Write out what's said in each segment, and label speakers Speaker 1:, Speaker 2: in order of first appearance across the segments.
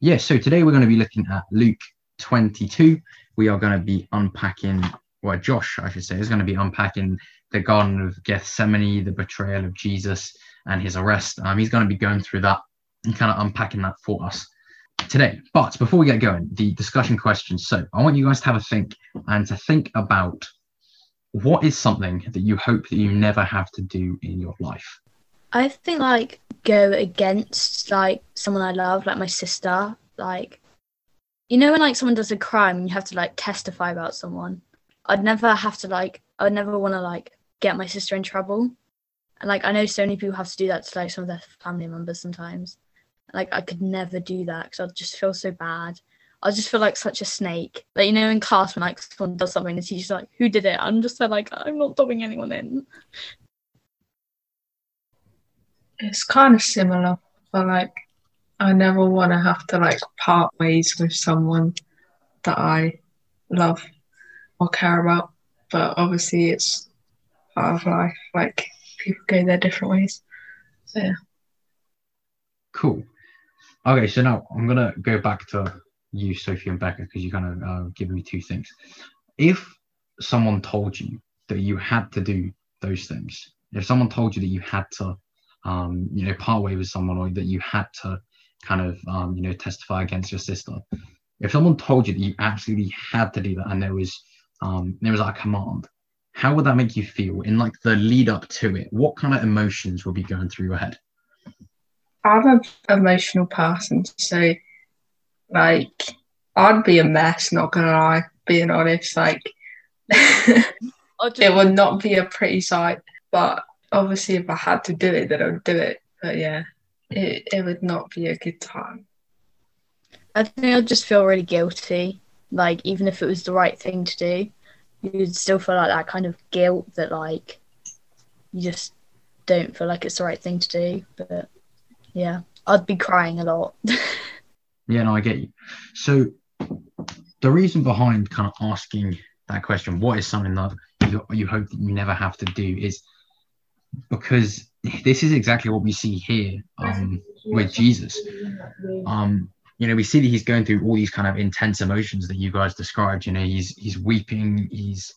Speaker 1: yeah, so today we're going to be looking at Luke 22. We are going to be unpacking, well, Josh, I should say, is going to be unpacking the Garden of Gethsemane, the betrayal of Jesus, and his arrest. Um, he's going to be going through that and kind of unpacking that for us today. But before we get going, the discussion questions. So I want you guys to have a think and to think about what is something that you hope that you never have to do in your life.
Speaker 2: I think like go against like someone I love, like my sister. Like, you know, when like someone does a crime and you have to like testify about someone. I'd never have to like. I would never want to like get my sister in trouble. And like I know so many people have to do that to like some of their family members sometimes. Like I could never do that because I'd just feel so bad. I just feel like such a snake. Like you know, in class when like someone does something, the teacher's like, "Who did it?" I'm just so like, I'm not dobbing anyone in.
Speaker 3: It's kind of similar, but like, I never want to have to like part ways with someone that I love or care about. But obviously, it's part of life. Like people go their different ways. So yeah.
Speaker 1: Cool. Okay, so now I'm gonna go back to you, Sophie and Becca, because you kind of uh, given me two things. If someone told you that you had to do those things, if someone told you that you had to, um, you know, part way with someone, or that you had to kind of, um, you know, testify against your sister, if someone told you that you absolutely had to do that, and there was, um, there was like a command, how would that make you feel in like the lead up to it? What kind of emotions would be going through your head?
Speaker 3: I'm an emotional person, so like I'd be a mess, not gonna lie, being honest. Like it would not be a pretty sight. But obviously if I had to do it then I would do it. But yeah, it, it would not be a good time.
Speaker 2: I think I'd just feel really guilty. Like even if it was the right thing to do, you'd still feel like that kind of guilt that like you just don't feel like it's the right thing to do. But yeah, I'd be crying a lot.
Speaker 1: yeah, no, I get you. So the reason behind kind of asking that question, what is something that you, you hope that you never have to do, is because this is exactly what we see here um, with Jesus. Um, you know, we see that he's going through all these kind of intense emotions that you guys described. You know, he's he's weeping, he's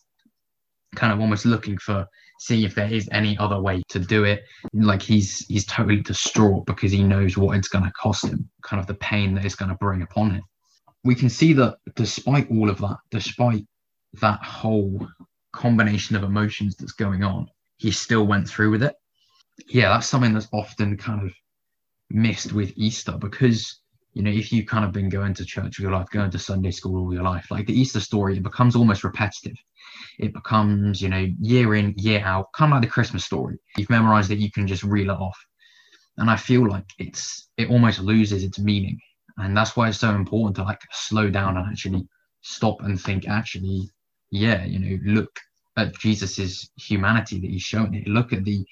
Speaker 1: kind of almost looking for seeing if there is any other way to do it. Like he's he's totally distraught because he knows what it's going to cost him, kind of the pain that it's going to bring upon him. We can see that despite all of that, despite that whole combination of emotions that's going on, he still went through with it. Yeah, that's something that's often kind of missed with Easter because you know, if you've kind of been going to church all your life, going to Sunday school all your life, like the Easter story, it becomes almost repetitive. It becomes, you know, year in, year out, kind of like the Christmas story. You've memorized it, you can just reel it off. And I feel like it's, it almost loses its meaning. And that's why it's so important to like slow down and actually stop and think, actually, yeah, you know, look at Jesus's humanity that he's shown it. Look at the,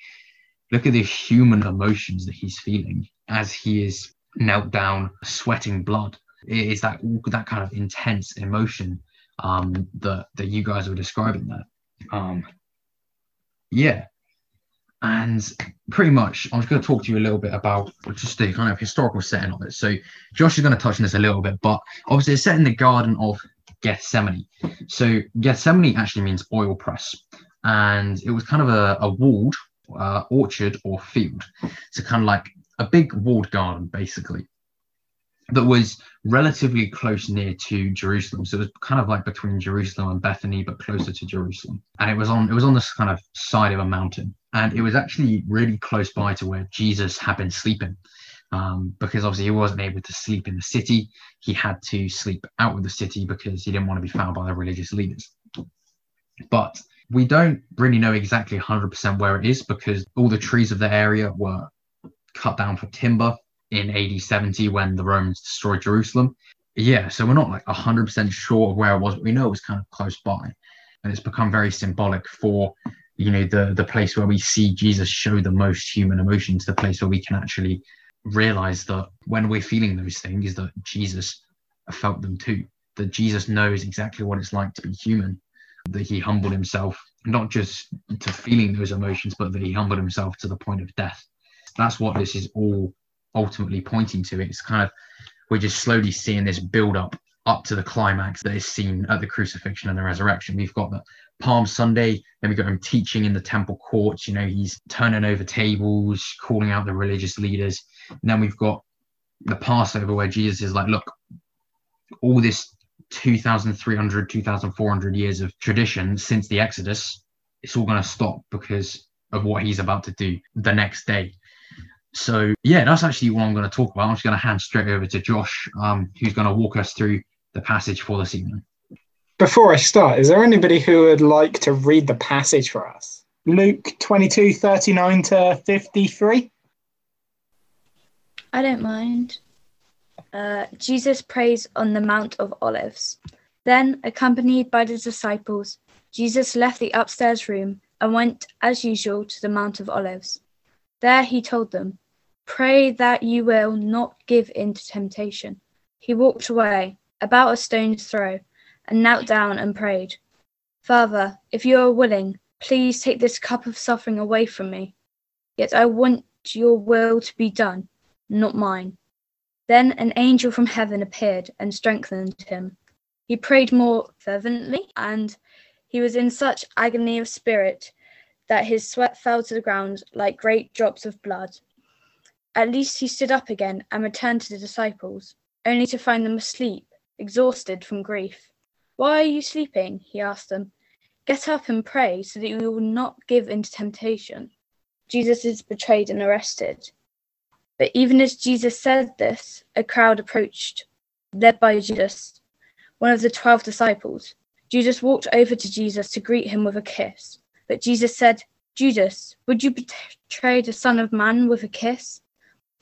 Speaker 1: look at the human emotions that he's feeling as he is knelt down, sweating blood. It is that that kind of intense emotion um, that that you guys were describing there. Um, yeah, and pretty much I'm just going to talk to you a little bit about just the kind of historical setting of it. So Josh is going to touch on this a little bit, but obviously it's set in the Garden of Gethsemane. So Gethsemane actually means oil press, and it was kind of a, a walled uh, orchard or field. So kind of like a big walled garden, basically, that was relatively close near to Jerusalem. So it was kind of like between Jerusalem and Bethany, but closer to Jerusalem. And it was on it was on this kind of side of a mountain, and it was actually really close by to where Jesus had been sleeping. Um, because obviously he wasn't able to sleep in the city, he had to sleep out of the city because he didn't want to be found by the religious leaders. But we don't really know exactly 100% where it is because all the trees of the area were cut down for timber in AD 70 when the Romans destroyed Jerusalem. Yeah, so we're not like 100% sure of where it was, but we know it was kind of close by. And it's become very symbolic for, you know, the, the place where we see Jesus show the most human emotions, the place where we can actually realize that when we're feeling those things, that Jesus felt them too, that Jesus knows exactly what it's like to be human, that he humbled himself, not just to feeling those emotions, but that he humbled himself to the point of death that's what this is all ultimately pointing to. It's kind of we're just slowly seeing this build up up to the climax that is seen at the crucifixion and the resurrection. We've got the Palm Sunday, then we've got him teaching in the temple courts. You know, he's turning over tables, calling out the religious leaders. And then we've got the Passover where Jesus is like, look, all this 2,300, 2,400 years of tradition since the Exodus, it's all going to stop because of what he's about to do the next day. So, yeah, that's actually what I'm going to talk about. I'm just going to hand straight over to Josh, um, who's going to walk us through the passage for this evening.
Speaker 4: Before I start, is there anybody who would like to read the passage for us? Luke 22 39 to 53.
Speaker 2: I don't mind. Uh, Jesus prays on the Mount of Olives. Then, accompanied by the disciples, Jesus left the upstairs room and went, as usual, to the Mount of Olives. There he told them, Pray that you will not give in to temptation. He walked away, about a stone's throw, and knelt down and prayed, Father, if you are willing, please take this cup of suffering away from me. Yet I want your will to be done, not mine. Then an angel from heaven appeared and strengthened him. He prayed more fervently, and he was in such agony of spirit that his sweat fell to the ground like great drops of blood. At least he stood up again and returned to the disciples, only to find them asleep, exhausted from grief. Why are you sleeping? he asked them. Get up and pray so that you will not give into temptation. Jesus is betrayed and arrested. But even as Jesus said this, a crowd approached, led by Judas, one of the twelve disciples. Judas walked over to Jesus to greet him with a kiss. But Jesus said, Judas, would you betray the Son of Man with a kiss?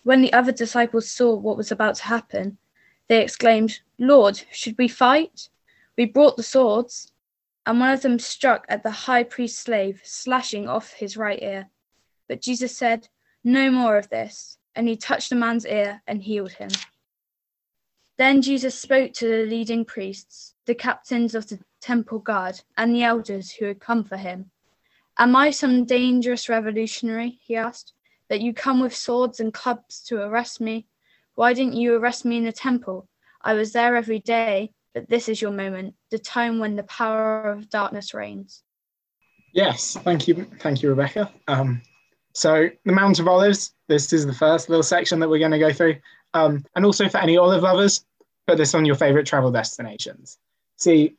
Speaker 2: When the other disciples saw what was about to happen, they exclaimed, Lord, should we fight? We brought the swords. And one of them struck at the high priest's slave, slashing off his right ear. But Jesus said, No more of this and he touched the man's ear and healed him. Then Jesus spoke to the leading priests, the captains of the temple guard, and the elders who had come for him. Am I some dangerous revolutionary, he asked, that you come with swords and clubs to arrest me? Why didn't you arrest me in the temple? I was there every day, but this is your moment, the time when the power of darkness reigns.
Speaker 4: Yes, thank you, thank you, Rebecca. Um, so the Mount of Olives, this is the first little section that we're going to go through. Um, and also for any olive lovers, put this on your favorite travel destinations. See,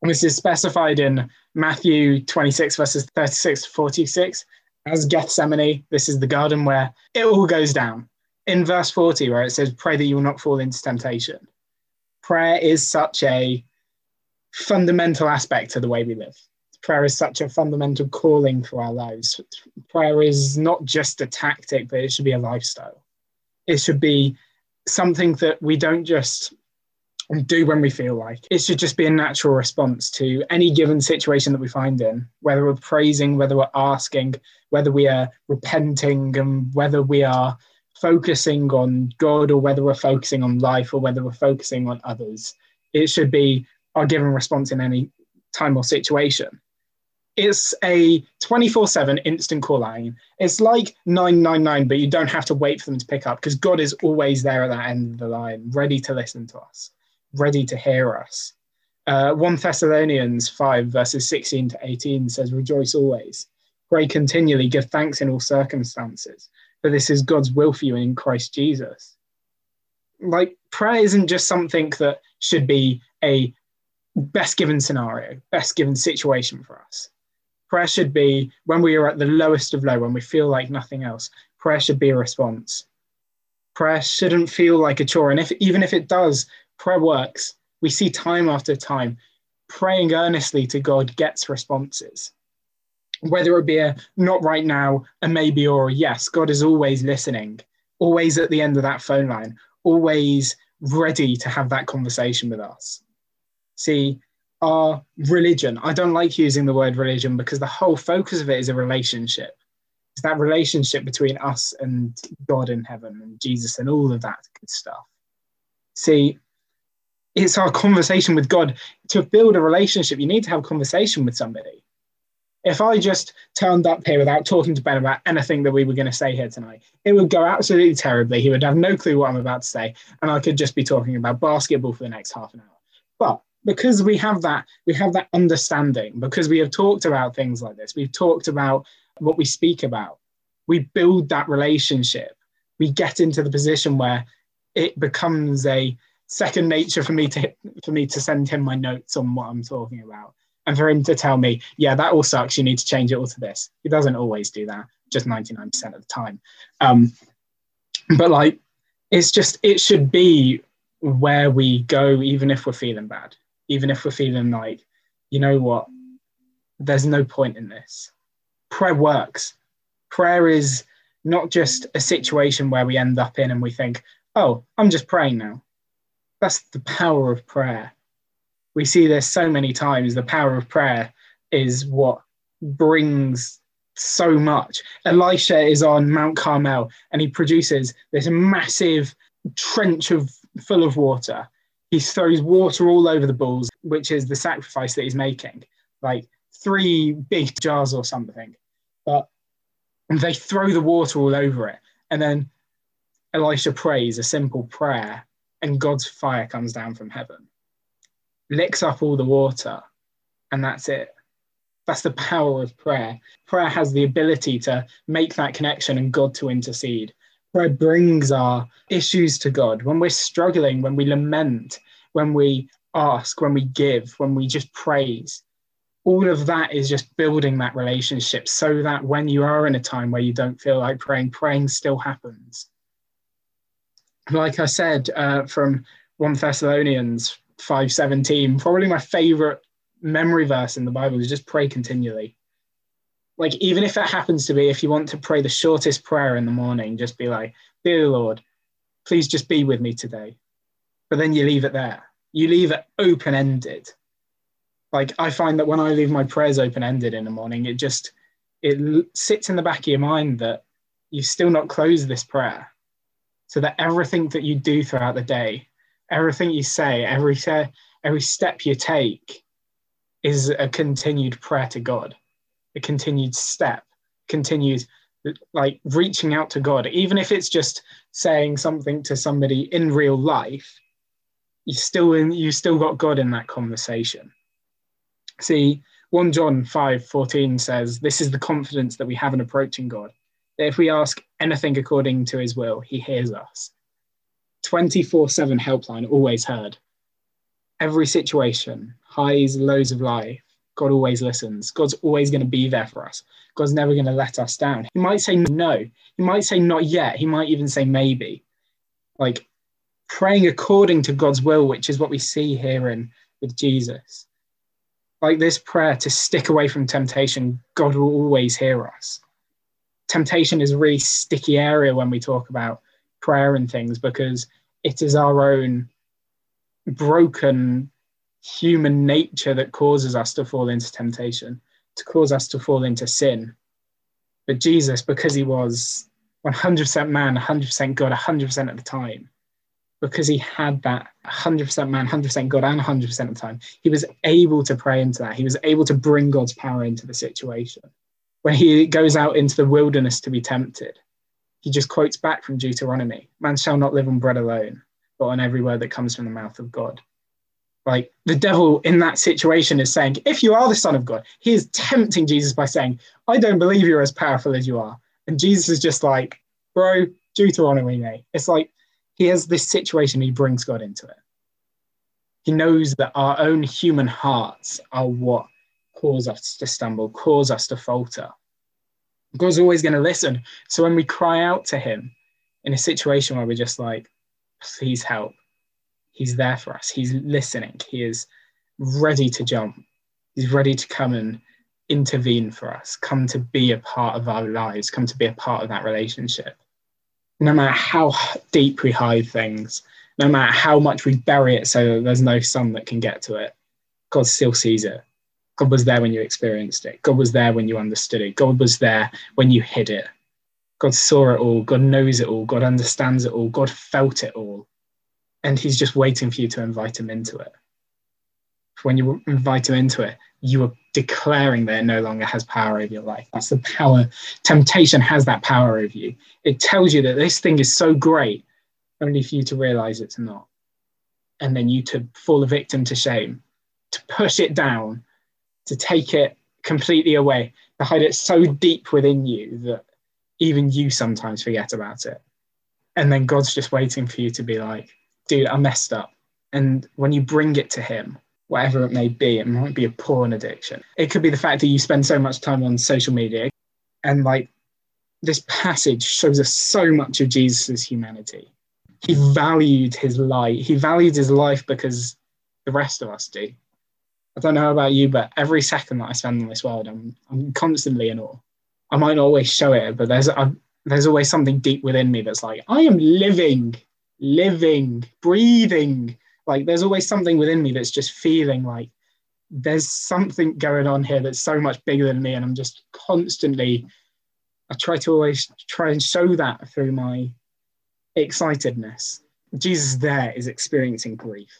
Speaker 4: this is specified in Matthew 26, verses 36 to 46 as Gethsemane. This is the garden where it all goes down. In verse 40, where it says, Pray that you will not fall into temptation. Prayer is such a fundamental aspect to the way we live prayer is such a fundamental calling for our lives. Prayer is not just a tactic, but it should be a lifestyle. It should be something that we don't just do when we feel like. It should just be a natural response to any given situation that we find in, whether we're praising, whether we're asking, whether we are repenting, and whether we are focusing on God or whether we're focusing on life or whether we're focusing on others. It should be our given response in any time or situation it's a 24-7 instant call line. It's like 999 but you don't have to wait for them to pick up because god is always there at that end of the line ready to listen to us ready to hear us. Uh, 1 thessalonians 5 verses 16 to 18 says rejoice always. Pray continually. Give thanks in all circumstances for this is god's will for you in christ jesus. Like prayer isn't just something that should be a best given scenario best given situation for us Prayer should be when we are at the lowest of low, when we feel like nothing else. Prayer should be a response. Prayer shouldn't feel like a chore. And if even if it does, prayer works. We see time after time, praying earnestly to God gets responses. Whether it be a not right now, a maybe or a yes, God is always listening, always at the end of that phone line, always ready to have that conversation with us. See, our religion. I don't like using the word religion because the whole focus of it is a relationship. It's that relationship between us and God in heaven and Jesus and all of that good stuff. See, it's our conversation with God. To build a relationship, you need to have a conversation with somebody. If I just turned up here without talking to Ben about anything that we were going to say here tonight, it would go absolutely terribly. He would have no clue what I'm about to say, and I could just be talking about basketball for the next half an hour. But because we have that, we have that understanding, because we have talked about things like this, we've talked about what we speak about, we build that relationship. We get into the position where it becomes a second nature for me to for me to send him my notes on what I'm talking about and for him to tell me, yeah, that all sucks. You need to change it all to this. He doesn't always do that, just 99% of the time. Um, but like, it's just, it should be where we go, even if we're feeling bad, even if we're feeling like, you know what, there's no point in this. Prayer works. Prayer is not just a situation where we end up in and we think, oh, I'm just praying now. That's the power of prayer we see this so many times. The power of prayer is what brings so much. Elisha is on Mount Carmel and he produces this massive trench of full of water. He throws water all over the bulls, which is the sacrifice that he's making, like three big jars or something. But they throw the water all over it. And then Elisha prays a simple prayer, and God's fire comes down from heaven licks up all the water, and that's it. That's the power of prayer. Prayer has the ability to make that connection and God to intercede. Prayer brings our issues to God. When we're struggling, when we lament, when we ask, when we give, when we just praise, all of that is just building that relationship so that when you are in a time where you don't feel like praying, praying still happens. Like I said uh, from 1 Thessalonians 517 probably my favorite memory verse in the bible is just pray continually like even if it happens to be if you want to pray the shortest prayer in the morning just be like dear lord please just be with me today. But then you leave it there. You leave it open ended like i find that when i leave my prayers open ended in the morning it just it sits in the back of your mind that you've still not closed this prayer. So that everything that you do throughout the day everything you say, every every step you take is a continued prayer to God, a continued step, continued like reaching out to God, even if it's just saying something to somebody in real life, you still in you still got God in that conversation. See, 1 John 5 14 says, This is the confidence that we have in approaching God. That if we ask anything according to his will, he hears us. 24 7 helpline, always heard. Every situation, highs, lows of life, God always listens. God's always going to be there for us. God's never going to let us down. He might say no. He might say not yet. He might even say maybe. Like praying according to God's will, which is what we see here in with Jesus. Like this prayer to stick away from temptation, God will always hear us. Temptation is a really sticky area when we talk about prayer and things because it is our own broken human nature that causes us to fall into temptation, to cause us to fall into sin. But Jesus, because he was 100% man, 100% God, 100% at the time, because he had that 100% man, 100% God, and 100% of the time, he was able to pray into that. He was able to bring God's power into the situation. When he goes out into the wilderness to be tempted, he just quotes back from Deuteronomy Man shall not live on bread alone, but on every word that comes from the mouth of God. Like the devil in that situation is saying, if you are the Son of God, he is tempting Jesus by saying, I don't believe you're as powerful as you are. And Jesus is just like, bro, Deuteronomy, mate. It's like he has this situation, he brings God into it. He knows that our own human hearts are what cause us to stumble, cause us to falter. God's always going to listen. So when we cry out to Him in a situation where we're just like, please help, He's there for us. He's listening. He is ready to jump. He's ready to come and intervene for us, come to be a part of our lives, come to be a part of that relationship. No matter how deep we hide things, no matter how much we bury it so that there's no sun that can get to it, God still sees it. God was there when you experienced it. God was there when you understood it. God was there when you hid it. God saw it all. God knows it all. God understands it all. God felt it all. And He's just waiting for you to invite Him into it. When you invite Him into it, you are declaring that it no longer has power over your life. That's the power. Temptation has that power over you. It tells you that this thing is so great, only for you to realize it's not. And then you to fall a victim to shame, to push it down, to take it completely away, to hide it so deep within you that even you sometimes forget about it. And then God's just waiting for you to be like, dude, I messed up. And when you bring it to Him, whatever it may be, it might be a porn addiction. It could be the fact that you spend so much time on social media. And like this passage shows us so much of Jesus' humanity. He valued his life. He valued his life because the rest of us do. I don't know about you, but every second that I spend in this world, I'm, I'm constantly in awe. I might not always show it, but there's a, there's always something deep within me that's like, I am living, living, breathing. Like there's always something within me that's just feeling like there's something going on here that's so much bigger than me. And I'm just constantly, I try to always try and show that through my excitedness. Jesus there is experiencing grief.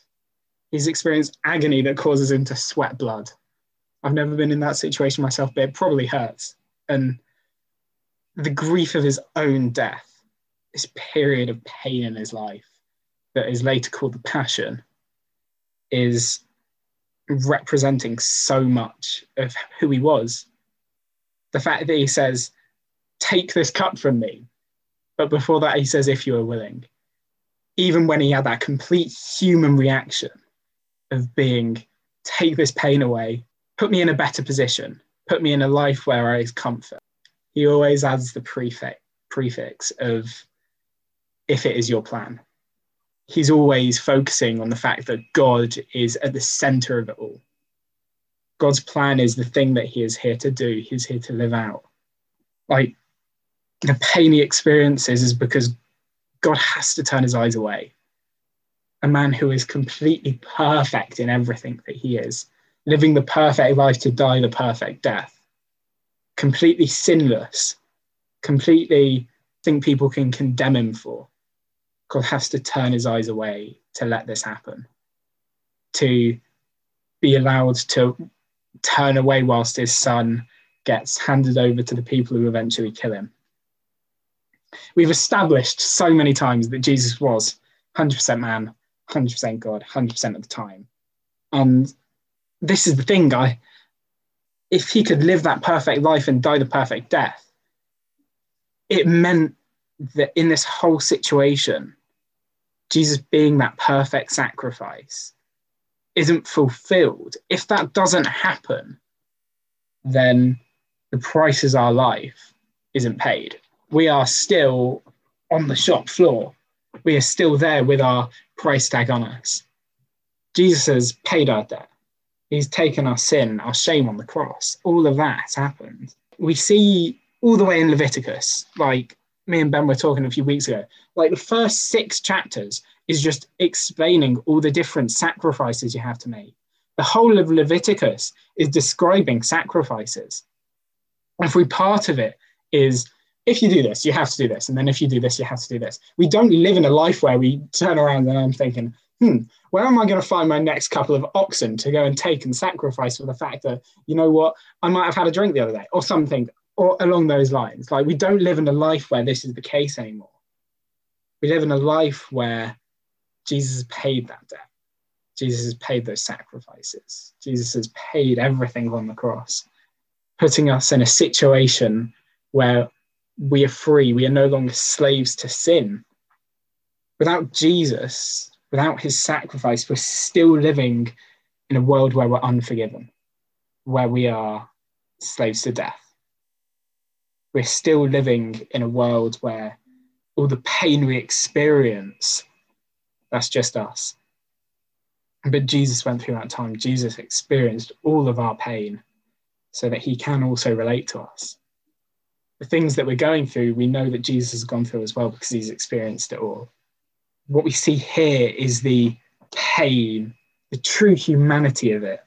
Speaker 4: He's experienced agony that causes him to sweat blood. I've never been in that situation myself, but it probably hurts. And the grief of his own death, this period of pain in his life that is later called the Passion, is representing so much of who he was. The fact that he says, Take this cup from me. But before that, he says, If you are willing. Even when he had that complete human reaction of being, Take this pain away, put me in a better position, put me in a life where I is comfort he always adds the prefix prefix of if it is your plan. He's always focusing on the fact that God is at the center of it all. God's plan is the thing that he is here to do, he's here to live out. Like the pain he experiences is because God has to turn his eyes away. A man who is completely perfect in everything that he is, living the perfect life to die the perfect death completely sinless, completely think people can condemn him for. God has to turn his eyes away to let this happen, to be allowed to turn away whilst his son gets handed over to the people who eventually kill him. We've established so many times that Jesus was 100% man, 100% God, 100% of the time. And this is the thing, guy if he could live that perfect life and die the perfect death, it meant that in this whole situation, Jesus being that perfect sacrifice isn't fulfilled. If that doesn't happen, then the price of our life isn't paid. We are still on the shop floor. We are still there with our price tag on us. Jesus has paid our debt. He's taken our sin, our shame on the cross. All of that happened. We see all the way in Leviticus, like me and Ben were talking a few weeks ago, like the first six chapters is just explaining all the different sacrifices you have to make. The whole of Leviticus is describing sacrifices. Every part of it is if you do this, you have to do this. And then if you do this, you have to do this. We don't live in a life where we turn around and I'm thinking, hmm, where am I going to find my next couple of oxen to go and take and sacrifice for the fact that, you know what, I might have had a drink the other day or something or along those lines. Like we don't live in a life where this is the case anymore. We live in a life where Jesus paid that debt. Jesus has paid those sacrifices. Jesus has paid everything on the cross, putting us in a situation where we are free. We are no longer slaves to sin. Without Jesus, without his sacrifice, we're still living in a world where we're unforgiven, where we are slaves to death. We're still living in a world where all the pain we experience, that's just us. But Jesus went through that time. Jesus experienced all of our pain so that he can also relate to us. The things that we're going through, we know that Jesus has gone through as well because he's experienced it all what we see here is the pain, the true humanity of it.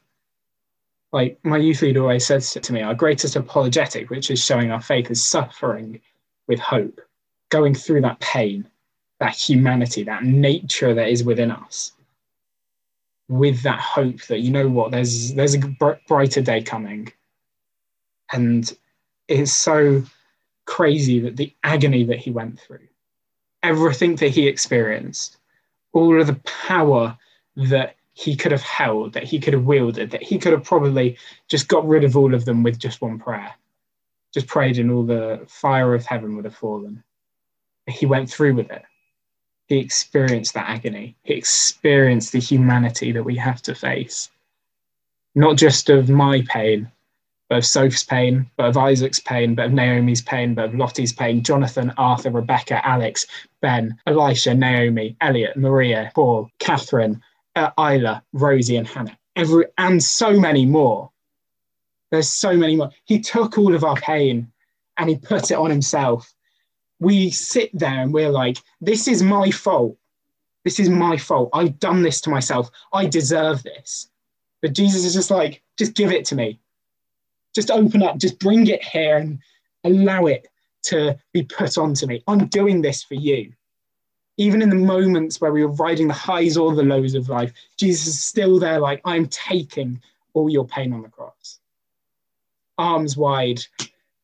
Speaker 4: Like my youth leader always says to me, our greatest apologetic, which is showing our faith, is suffering with hope, going through that pain, that humanity, that nature that is within us. with that hope that you know what there's there's a br- brighter day coming and it's so crazy that the agony that he went through everything that he experienced all of the power that he could have held that he could have wielded that he could have probably just got rid of all of them with just one prayer just prayed and all the fire of heaven would have fallen he went through with it he experienced that agony. He experienced the humanity that we have to face. Not just of my pain, but of Soph's pain, but of Isaac's pain, but of Naomi's pain, but of Lottie's pain, Jonathan, Arthur, Rebecca, Alex, Ben, Elisha, Naomi, Elliot, Maria, Paul, Catherine, uh, Isla, Rosie, and Hannah. Every, and so many more. There's so many more. He took all of our pain and he put it on himself we sit there and we're like, this is my fault. This is my fault. I've done this to myself. I deserve this. But Jesus is just like, just give it to me. Just open up, just bring it here and allow it to be put onto me. I'm doing this for you. Even in the moments where we were riding the highs or the lows of life, Jesus is still there, like, I'm taking all your pain on the cross. Arms wide,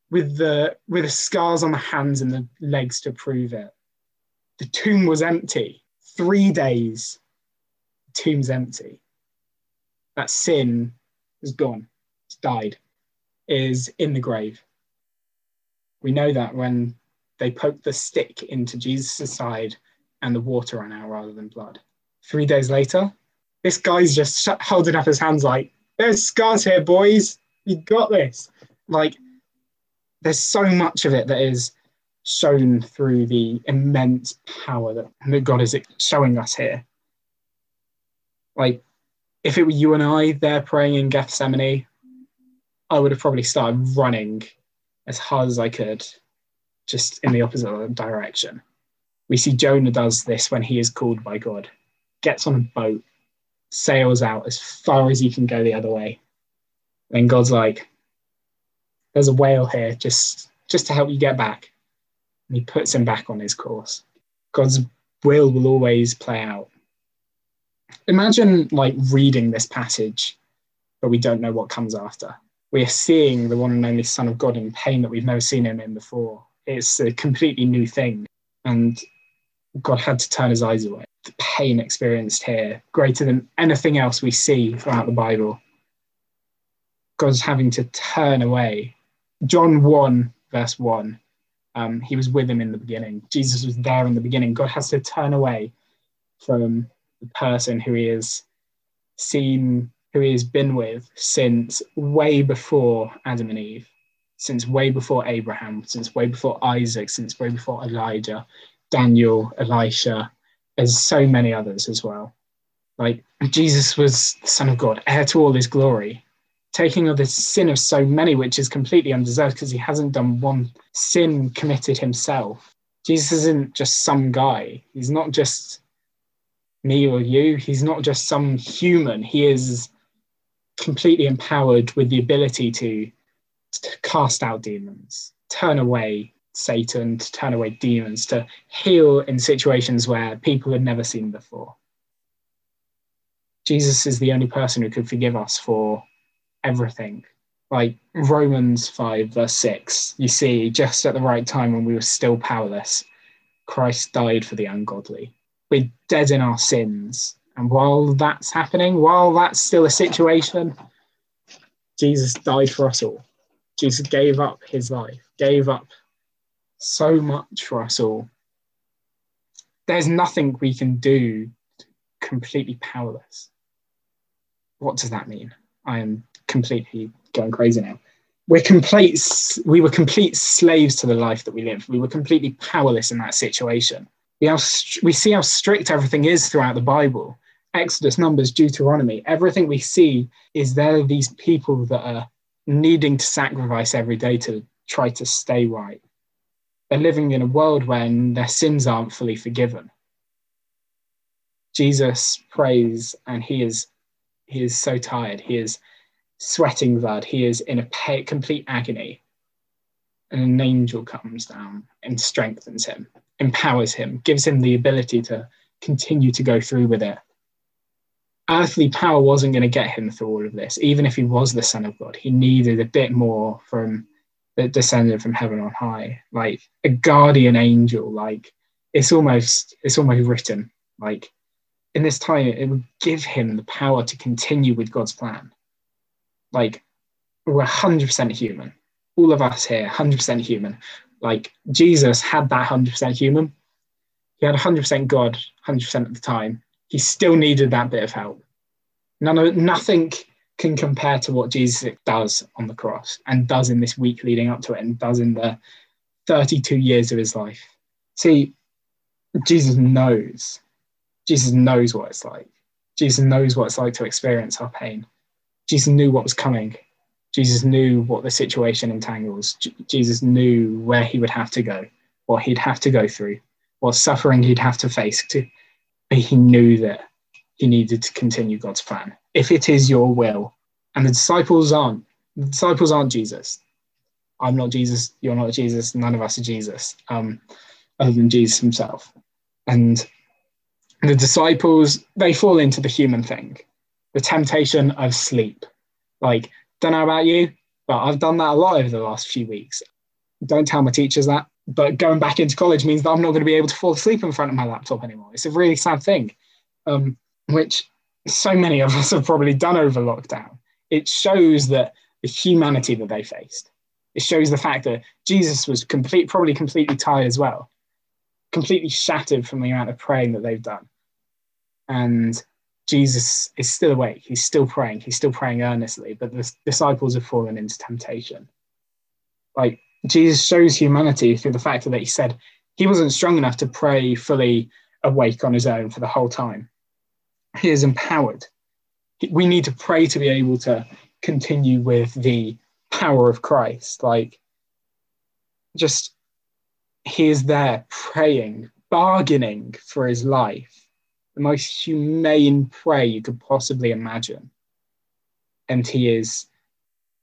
Speaker 4: with the with the scars on the hands and the legs to prove it. The tomb was empty. Three days, the tomb's empty. That sin is gone. It's died. Is in the grave. We know that when they poked the stick into Jesus' side and the water ran out rather than blood. Three days later, this guy's just holding up his hands like, "There's scars here, boys. You got this." Like there's so much of it that is shown through the immense power that, that God is showing us here. Like, if it were you and I there praying in Gethsemane, I would have probably started running as hard as I could, just in the opposite direction. We see Jonah does this when he is called by God, gets on a boat, sails out as far as he can go the other way. Then God's like, there's a whale here just just to help you get back. And he puts him back on his course. God's will will always play out. Imagine like reading this passage, but we don't know what comes after. We are seeing the one and only Son of God in pain that we've never seen him in before. It's a completely new thing. And God had to turn his eyes away. The pain experienced here, greater than anything else we see throughout the Bible. God's having to turn away John 1, verse 1, um, he was with him in the beginning. Jesus was there in the beginning. God has to turn away from the person who he has seen, who he has been with since way before Adam and Eve, since way before Abraham, since way before Isaac, since way before Elijah, Daniel, Elisha, as so many others as well. Like Jesus was the Son of God, heir to all his glory taking of the sin of so many, which is completely undeserved because he hasn't done one sin committed himself. Jesus isn't just some guy. He's not just me or you. He's not just some human. He is completely empowered with the ability to, to cast out demons, turn away Satan, to turn away demons, to heal in situations where people had never seen before. Jesus is the only person who could forgive us for everything. Like Romans 5, verse 6, you see, just at the right time when we were still powerless, Christ died for the ungodly. We're dead in our sins. And while that's happening, while that's still a situation, Jesus died for us all. Jesus gave up his life, gave up so much for us all. There's nothing we can do completely powerless. What does that mean? I am completely going crazy now. We're complete. We were complete slaves to the life that we lived. We were completely powerless in that situation. We, we see how strict everything is throughout the Bible. Exodus, Numbers, Deuteronomy. Everything we see is there are these people that are needing to sacrifice every day to try to stay right. They're living in a world when their sins aren't fully forgiven. Jesus prays, and he is he is so tired. He is sweating blood. He is in a complete agony. And an angel comes down and strengthens him, empowers him, gives him the ability to continue to go through with it. earthly power wasn't going to get him through all of this. Even if he was the Son of God, he needed a bit more from that descended from heaven on high, like a guardian angel. Like it's almost it's almost written like in this time it would give him the power to continue with God's plan. Like we're hundred percent human. All of us here, hundred percent human. Like Jesus had that hundred percent human. He had hundred percent God, hundred percent at the time. He still needed that bit of help. None of nothing can compare to what Jesus does on the cross and does in this week leading up to it and does in the 32 years of his life. See, Jesus knows. Jesus knows what it's like. Jesus knows what it's like to experience our pain. Jesus knew what was coming. Jesus knew what the situation entangles. J- Jesus knew where he would have to go, what he'd have to go through, what suffering he'd have to face. To, he knew that he needed to continue God's plan. If it is your will, and the disciples aren't, the disciples aren't Jesus. I'm not Jesus. You're not Jesus. None of us are Jesus, um, other than Jesus himself. And the disciples, they fall into the human thing, the temptation of sleep. Like, don't know about you, but I've done that a lot over the last few weeks. Don't tell my teachers that. But going back into college means that I'm not going to be able to fall asleep in front of my laptop anymore. It's a really sad thing. Um, which so many of us have probably done over lockdown. It shows that the humanity that they faced. It shows the fact that Jesus was complete, probably completely tired as well, completely shattered from the amount of praying that they've done. And Jesus is still awake. He's still praying. He's still praying earnestly, but the disciples have fallen into temptation. Like Jesus shows humanity through the fact that he said he wasn't strong enough to pray fully awake on his own for the whole time he is empowered. We need to pray to be able to continue with the power of Christ. Like, just he is there praying, bargaining for his life, the most humane prayer you could possibly imagine. And he is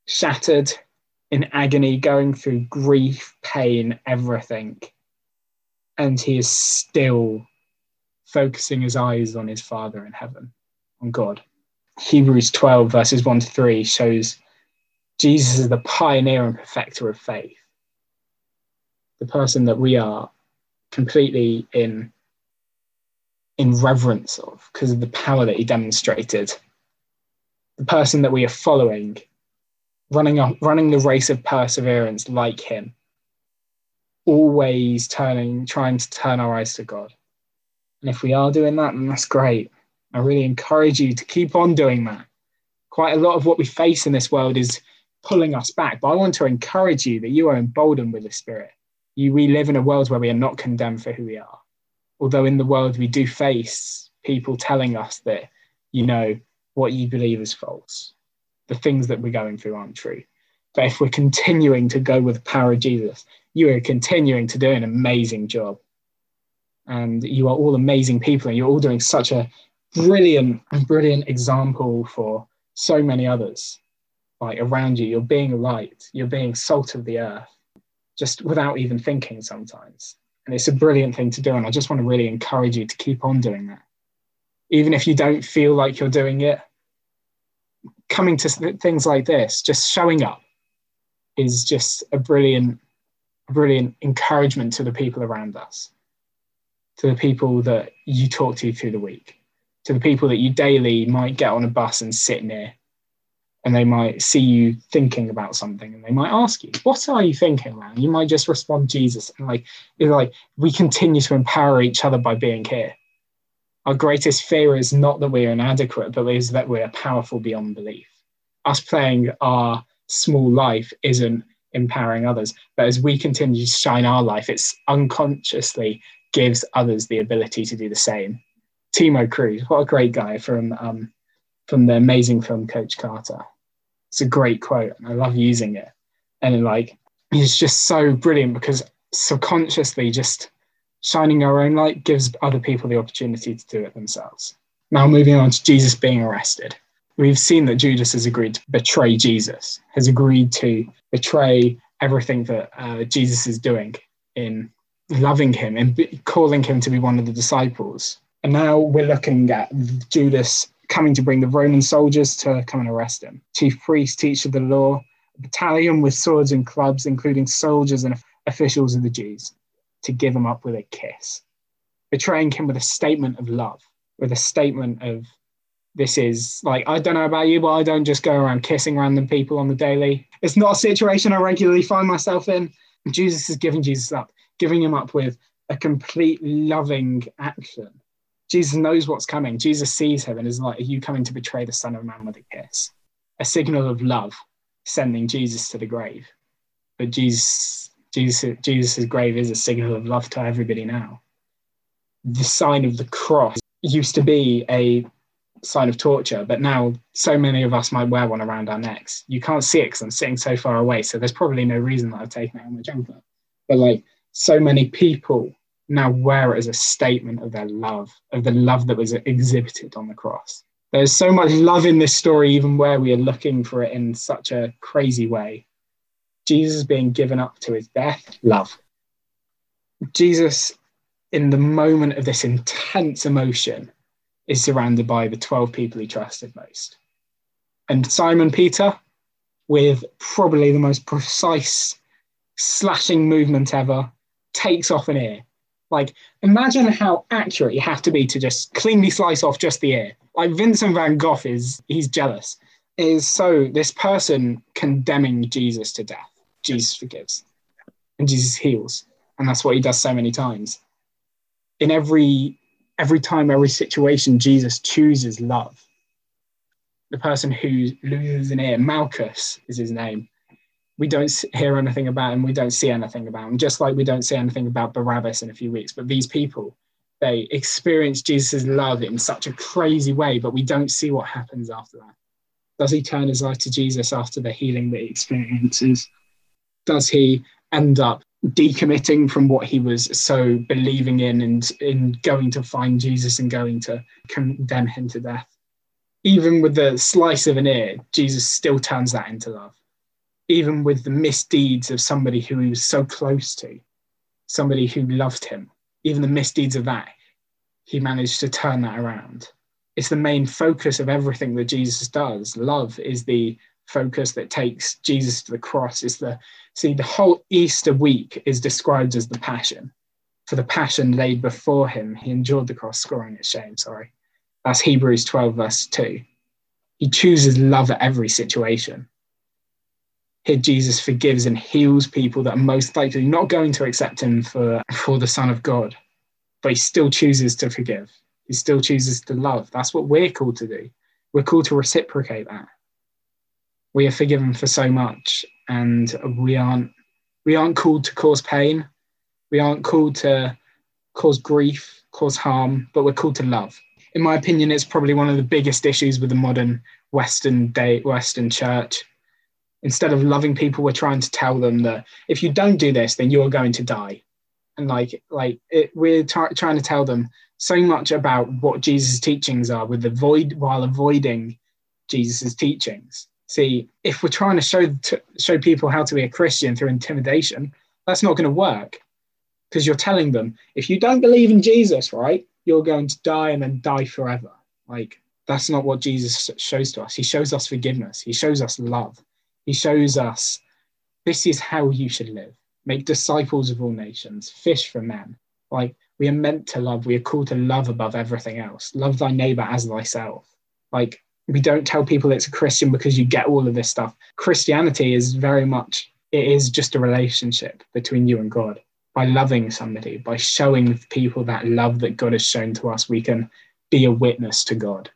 Speaker 4: shattered in agony, going through grief, pain, everything. And he is still focusing his eyes on his Father in heaven, on God. Hebrews 12, verses 1 to 3 shows Jesus is the pioneer and perfecter of faith, the person that we are completely in, in reverence of because of the power that he demonstrated, the person that we are following, running, up, running the race of perseverance like him, always turning, trying to turn our eyes to God. And if we are doing that, then that's great. I really encourage you to keep on doing that. Quite a lot of what we face in this world is pulling us back, but I want to encourage you that you are emboldened with the Spirit. You, we live in a world where we are not condemned for who we are. Although in the world we do face people telling us that, you know, what you believe is false. The things that we're going through aren't true. But if we're continuing to go with the power of Jesus, you are continuing to do an amazing job and you are all amazing people and you're all doing such a brilliant and brilliant example for so many others like around you. You're being light you're being salt of the earth just without even thinking sometimes. And it's a brilliant thing to do and i just want to really encourage you to keep on doing that. Even if you don't feel like you're doing it coming to things like this just showing up is just a brilliant brilliant encouragement to the people around us to the people that you talk to through the week, to the people that you daily might get on a bus and sit near, and they might see you thinking about something, and they might ask you, "What are you thinking, man?" You might just respond, "Jesus," and like it's like we continue to empower each other by being here. Our greatest fear is not that we are inadequate, but is that we are powerful beyond belief. Us playing our small life isn't empowering others, but as we continue to shine our life, it's unconsciously gives others the ability to do the same. Timo Cruz, what a great guy from um, from the amazing film Coach Carter. It's a great quote, and I love using it. And like, he's just so brilliant because subconsciously, just shining our own light gives other people the opportunity to do it themselves. Now, moving on to Jesus being arrested. We've seen that Judas has agreed to betray Jesus, has agreed to betray everything that uh, Jesus is doing in loving him and calling him to be one of the disciples. And now we're looking at Judas coming to bring the Roman soldiers to come and arrest him. Chief priests, teacher of the law, battalion with swords and clubs, including soldiers and officials of the Jews, to give him up with a kiss, betraying him with a statement of love, with a statement of this is like I don't know about you, but I don't just go around kissing random people on the daily. It's not a situation I regularly find myself in. Jesus is giving Jesus up, giving him up with a complete loving action. Jesus knows what's coming. Jesus sees him and is like, Are you coming to betray the Son of Man with a kiss? A signal of love, sending Jesus to the grave. But Jesus, Jesus, Jesus' grave is a signal of love to everybody now. The sign of the cross used to be a sign of torture, but now so many of us might wear one around our necks. You can't see it because I'm sitting so far away, so there's probably no reason that I've taken it on my jumper. But like so many people now wear it as a statement of their love, of the love that was exhibited on the cross. There's so much love in this story, even where we are looking for it in such a crazy way. Jesus being given up to his death, love. Jesus, in the moment of this intense emotion, is surrounded by the 12 people he trusted most. And Simon Peter, with probably the most precise slashing movement ever, takes off an ear. Like, imagine how accurate you have to be to just cleanly slice off just the ear. Like Vincent van Gogh is, he's jealous. Is so this person condemning Jesus to death. Jesus forgives, and Jesus heals, and that's what he does so many times. In every every time, every situation, Jesus chooses love. The person who loses an ear, Malchus is his name. We don't hear anything about him. We don't see anything about him. Just like we don't see anything about Barabbas in a few weeks. But these people, they experience Jesus' love in such a crazy way, but we don't see what happens after that. Does he turn his life to Jesus after the healing that he experiences? Does he end up decommitting from what he was so believing in and in going to find Jesus and going to condemn him to death. Even with the slice of an ear, Jesus still turns that into love. Even with the misdeeds of somebody who he was so close to, somebody who loved him, even the misdeeds of that, he managed to turn that around. It's the main focus of everything that Jesus does. Love is the focus that takes Jesus to the cross. Is the See, the whole Easter week is described as the passion. For the passion laid before him, he endured the cross, scoring its shame. Sorry. That's Hebrews 12, verse 2. He chooses love at every situation. Here, Jesus forgives and heals people that are most likely not going to accept him for, for the Son of God, but he still chooses to forgive. He still chooses to love. That's what we're called to do. We're called to reciprocate that. We are forgiven for so much, and we aren't we aren't called to cause pain we aren't called to cause grief cause harm but we're called to love in my opinion it's probably one of the biggest issues with the modern western day western church instead of loving people we're trying to tell them that if you don't do this then you're going to die and like like it, we're t- trying to tell them so much about what jesus teachings are with the void while avoiding jesus' teachings See, if we're trying to show to show people how to be a Christian through intimidation, that's not going to work because you're telling them if you don't believe in Jesus, right, you're going to die and then die forever. Like that's not what Jesus shows to us. He shows us forgiveness. He shows us love. He shows us this is how you should live. Make disciples of all nations, fish for men. Like we are meant to love. We are called to love above everything else. Love thy neighbor as thyself. Like we don't tell people it's a Christian because you get all of this stuff. Christianity is very much, it is just a relationship between you and God. By loving somebody, by showing people that love that God has shown to us, we can be a witness to God.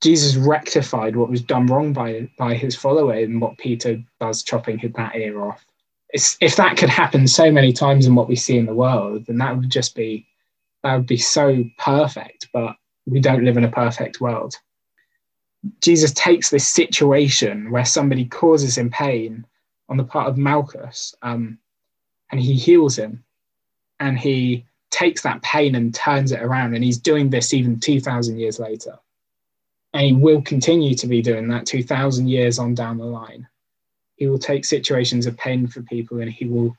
Speaker 4: Jesus rectified what was done wrong by, by his follower and what Peter does, chopping that ear off. It's, if that could happen so many times in what we see in the world, then that would just be that would be so perfect. But we don't live in a perfect world. Jesus takes this situation where somebody causes him pain on the part of Malchus, um, and he heals him, and he takes that pain and turns it around, and he's doing this even two thousand years later, and he will continue to be doing that two thousand years on down the line. He will take situations of pain for people, and he will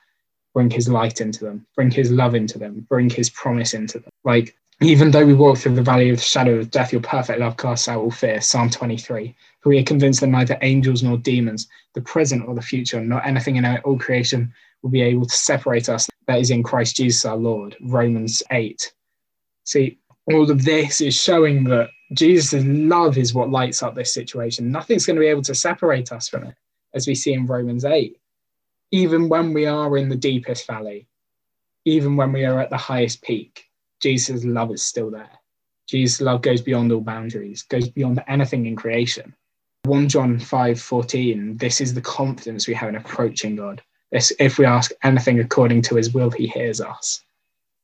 Speaker 4: bring his light into them, bring his love into them, bring his promise into them. Like Even though we walk through the valley of the shadow of death, your perfect love casts out all fear. Psalm 23. For we are convinced that neither angels nor demons, the present or the future, nor anything in all creation will be able to separate us that is in Christ Jesus our Lord. Romans 8. See, all of this is showing that Jesus' love is what lights up this situation. Nothing's going to be able to separate us from it, as we see in Romans 8. Even when we are in the deepest valley, even when we are at the highest peak, Jesus' love is still there. Jesus' love goes beyond all boundaries, goes beyond anything in creation. 1 John 5 14, this is the confidence we have in approaching God. This, if we ask anything according to his will, he hears us.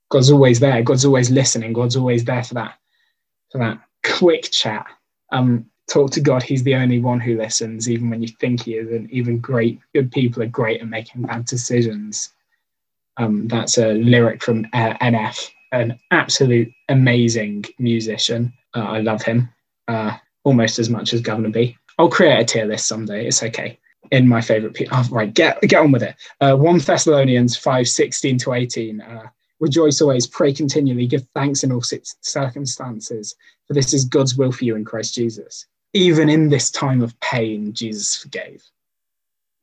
Speaker 4: God's always there. God's always listening. God's always there for that, for that quick chat. Um, talk to God. He's the only one who listens, even when you think he isn't. Even great, good people are great at making bad decisions. Um, that's a lyric from uh, NF, an absolute amazing musician. Uh, I love him uh, almost as much as Guvna B. I'll create a tier list someday. It's okay. In my favorite people. Oh, right, get get on with it. Uh, 1 Thessalonians 5 16 to 18. Rejoice always, pray continually, give thanks in all circumstances, for this is God's will for you in Christ Jesus. Even in this time of pain, Jesus forgave.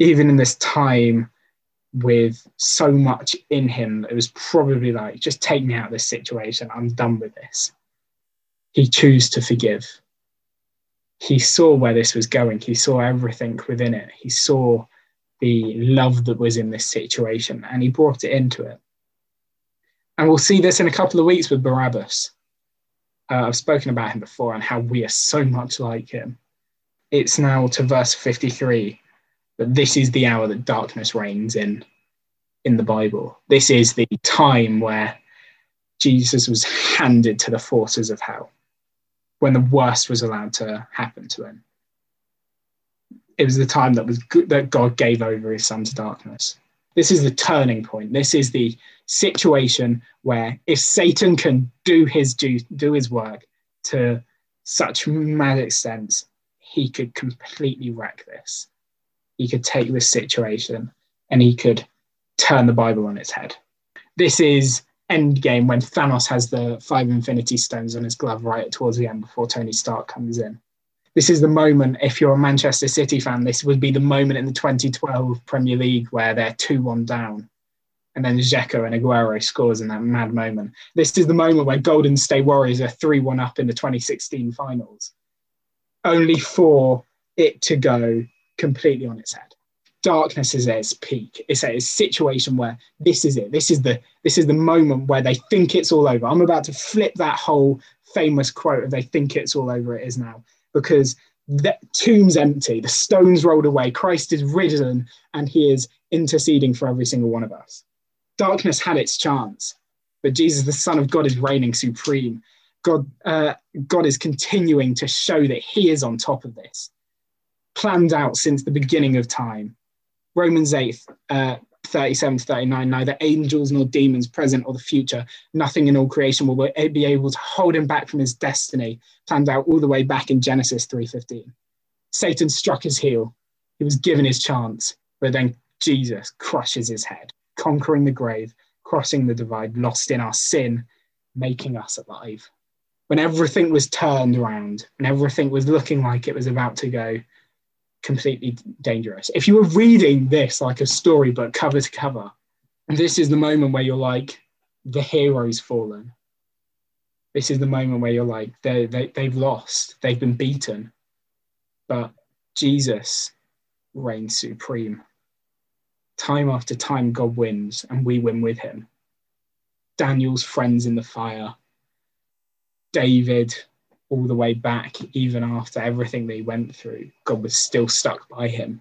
Speaker 4: Even in this time with so much in him, it was probably like, just take me out of this situation. I'm done with this. He chose to forgive. He saw where this was going. He saw everything within it. He saw the love that was in this situation and he brought it into it. And we'll see this in a couple of weeks with Barabbas. Uh, I've spoken about him before and how we are so much like him. It's now to verse 53 that this is the hour that darkness reigns in in the Bible. This is the time where Jesus was handed to the forces of hell, when the worst was allowed to happen to him. It was the time that was good, that God gave over his son to darkness. This is the turning point. This is the situation where if Satan can do his do, do his work to such mad extent, he could completely wreck this. He could take this situation and he could turn the Bible on its head. This is Endgame when Thanos has the five Infinity Stones on his glove right towards the end before Tony Stark comes in. This is the moment, if you're a Manchester City fan, this would be the moment in the 2012 Premier League where they're 2 1 down and then Dzeko and Aguero scores in that mad moment. This is the moment where Golden State Warriors are 3 1 up in the 2016 finals, only for it to go completely on its head. Darkness is at its peak. It's at situation where this is it. This is the this is the moment where they think it's all over. I'm about to flip that whole famous quote of they think it's all over. It is now because the tomb's empty, the stones rolled away, Christ is risen, and he is interceding for every single one of us darkness had its chance, but Jesus, the Son of God, is reigning supreme. God, uh, God is continuing to show that He is on top of this, planned out since the beginning of time. Romans 8, uh, 37 to 39 neither angels nor demons present or the future. Nothing in all creation will be able to hold him back from his destiny. Planned out all the way back in genesis 3.15 satan struck his heel. He was given his chance but then jesus crushes his head conquering the grave, crossing the divide, lost in our sin, making us alive. When everything was turned around and everything was looking like it was about to go completely dangerous. If you were reading this like a storybook cover to cover, this is the moment where you're like, the hero's fallen. This is the moment where you're like, they, they, they've lost, they've been beaten. But Jesus reigns supreme time after time, God wins and we win with him. Daniel's friends in the fire, David, all the way back, even after everything they went through, God was still stuck by him.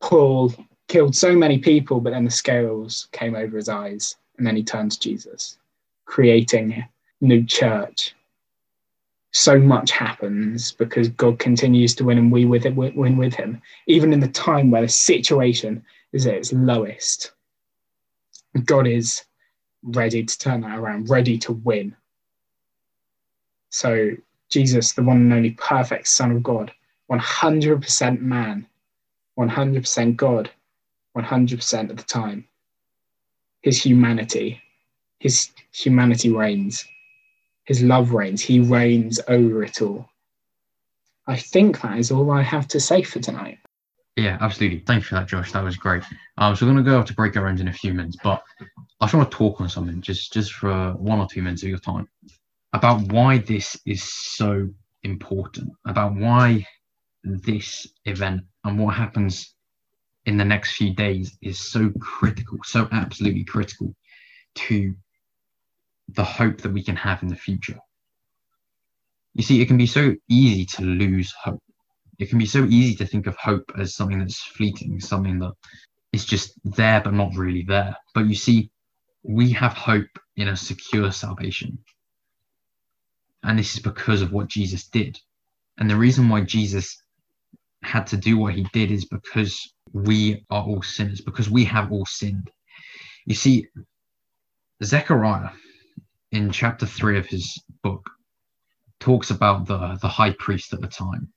Speaker 4: Paul killed so many people, but then the scales came over his eyes, and then he turned to Jesus, creating new church. So much happens because God continues to win, and we with it win with Him, even in the time where the situation is at its lowest. God is ready to turn that around, ready to win. So, Jesus, the one and only perfect Son of God, 100% man, 100% God, 100% of the time. His humanity, his humanity reigns. His love reigns. He reigns over it all. I think that is all I have to say for tonight.
Speaker 1: Yeah, absolutely. Thank you for that, Josh. That was great. Um, so we're going to go to break our ends in a few minutes, but I just want to talk on something just just for one or two minutes of your time about why this is so important, about why this event and what happens in the next few days is so critical, so absolutely critical to the hope that we can have in the future. You see, it can be so easy to lose hope it can be so easy to think of hope as something that's fleeting, something that is just there but not really there. But you see, we have hope in a secure salvation. And this is because of what Jesus did. And the reason why Jesus had to do what he did is because we are all sinners, because we have all sinned. You see, Zechariah in chapter three of his book talks about the, the high priest at the time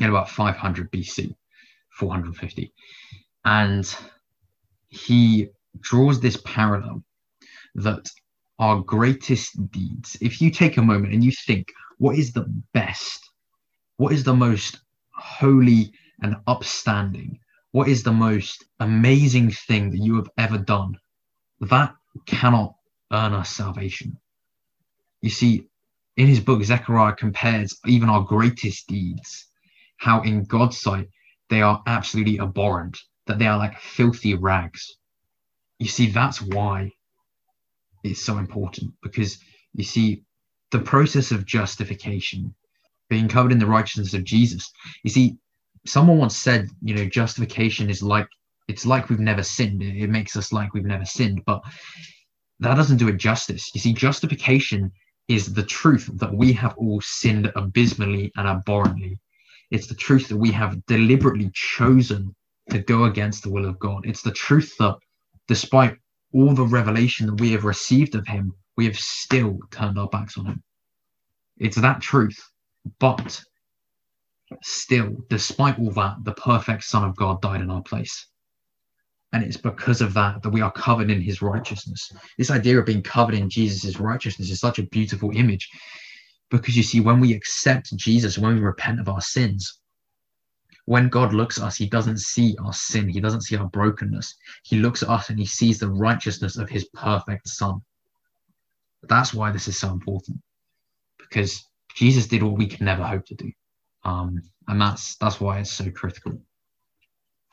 Speaker 1: in about 500 BC, 450. And he draws this parallel that our greatest deeds, if you take a moment and you think, what is the best, what is the most holy and upstanding, what is the most amazing thing that you have ever done, that cannot earn us salvation. You see, in his book, Zechariah compares even our greatest deeds how in God's sight they are absolutely abhorrent, that they are like filthy rags. You see, that's why it's so important because you see, the process of justification, being covered in the righteousness of Jesus. You see, someone once said, you know, justification is like it's like we've never sinned. It, makes us like we've never sinned, but that doesn't do it justice. You see, justification is the truth that we have all sinned abysmally and abhorrently. It's the truth that we have deliberately chosen to go against the will of God. It's the truth that despite all the revelation that we have received of him, we have still turned our backs on him. It's that truth. But still, despite all that, the perfect Son of God died in our place. And it's because of that that we are covered in his righteousness. This idea of being covered in Jesus' righteousness is such a beautiful image because you see, when we accept Jesus, when we repent of our sins, when God looks at us, he doesn't see our sin, he doesn't see our brokenness. He looks at us and he sees the righteousness of his perfect Son. That's why this is so important because Jesus did what we could never hope to do. Um, and that's that's why it's so critical.